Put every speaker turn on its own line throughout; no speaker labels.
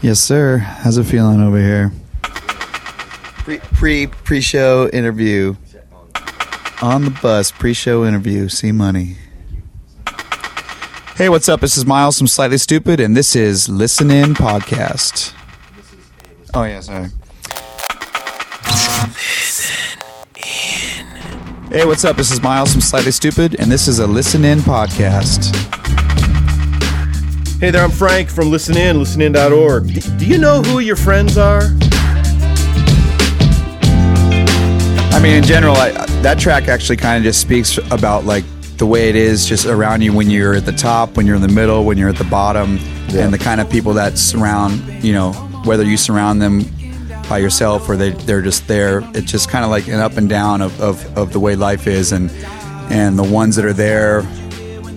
Yes, sir. How's it feeling over here? Pre pre pre show interview on the bus. Pre show interview. See money. Hey, what's up? This is Miles from Slightly Stoopid, and this is Listen In Podcast. Oh yeah, sorry. Hey, what's up? This is Miles from Slightly Stoopid, and this is a Listen In Podcast.
Hey there, I'm Frank from Listen In, listenin.org. D- do you know who your friends are?
I mean, in general, I, that track actually kind of just speaks about like the way it is just around you when you're at the top, when you're in the middle, when you're at the bottom,
Yeah.
and the kind of people that surround you know whether you surround them by yourself or they they're just there. It's just kind of like an up and down of, of, of the way life is, and and the ones that are there.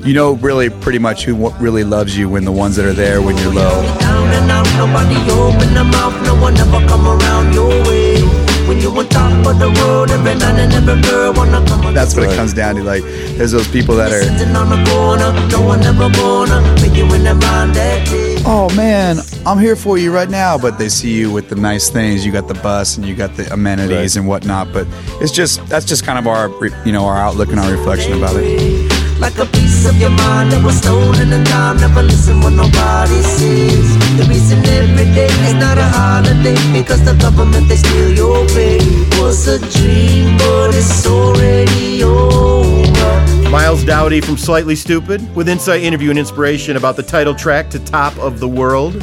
You know, really, pretty much who really loves you when the ones that are there when you're low.
Down and out, nobody open their mouth, no one ever come around your way. When you on top of the world, every man and every girl wanna come on.
That's what it comes down to. Like, there's those people that are.
Sitting on the corner, no one ever gonna make you in their mind that day.
oh man, I'm here for you right now. But they see you with the nice things. You got the bus and you got the amenities
Right.
and whatnot. But it's just that's just kind of our you know our outlook and our reflection about it.
Like a piece of your mind that was stolen and time. Never listen what nobody says. The reason every day is not a holiday because the government they steal your pay. Was a dream, but it's already over.
Miles Doughty from Slightly Stoopid with insight, interview, and inspiration about the title track to Top of the World.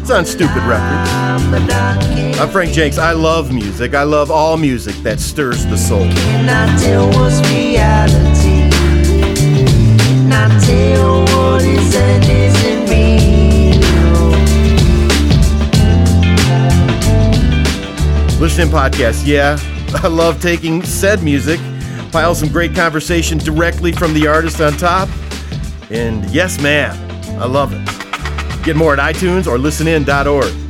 It's on Stoopid Records. I'm Frank Jenks. I love music. I love all music that stirs the soul. Listen in podcast, yeah. I love taking said music, pile some great conversation directly from the artist on top. And yes, ma'am, I love it. Get more at iTunes or listenin.org.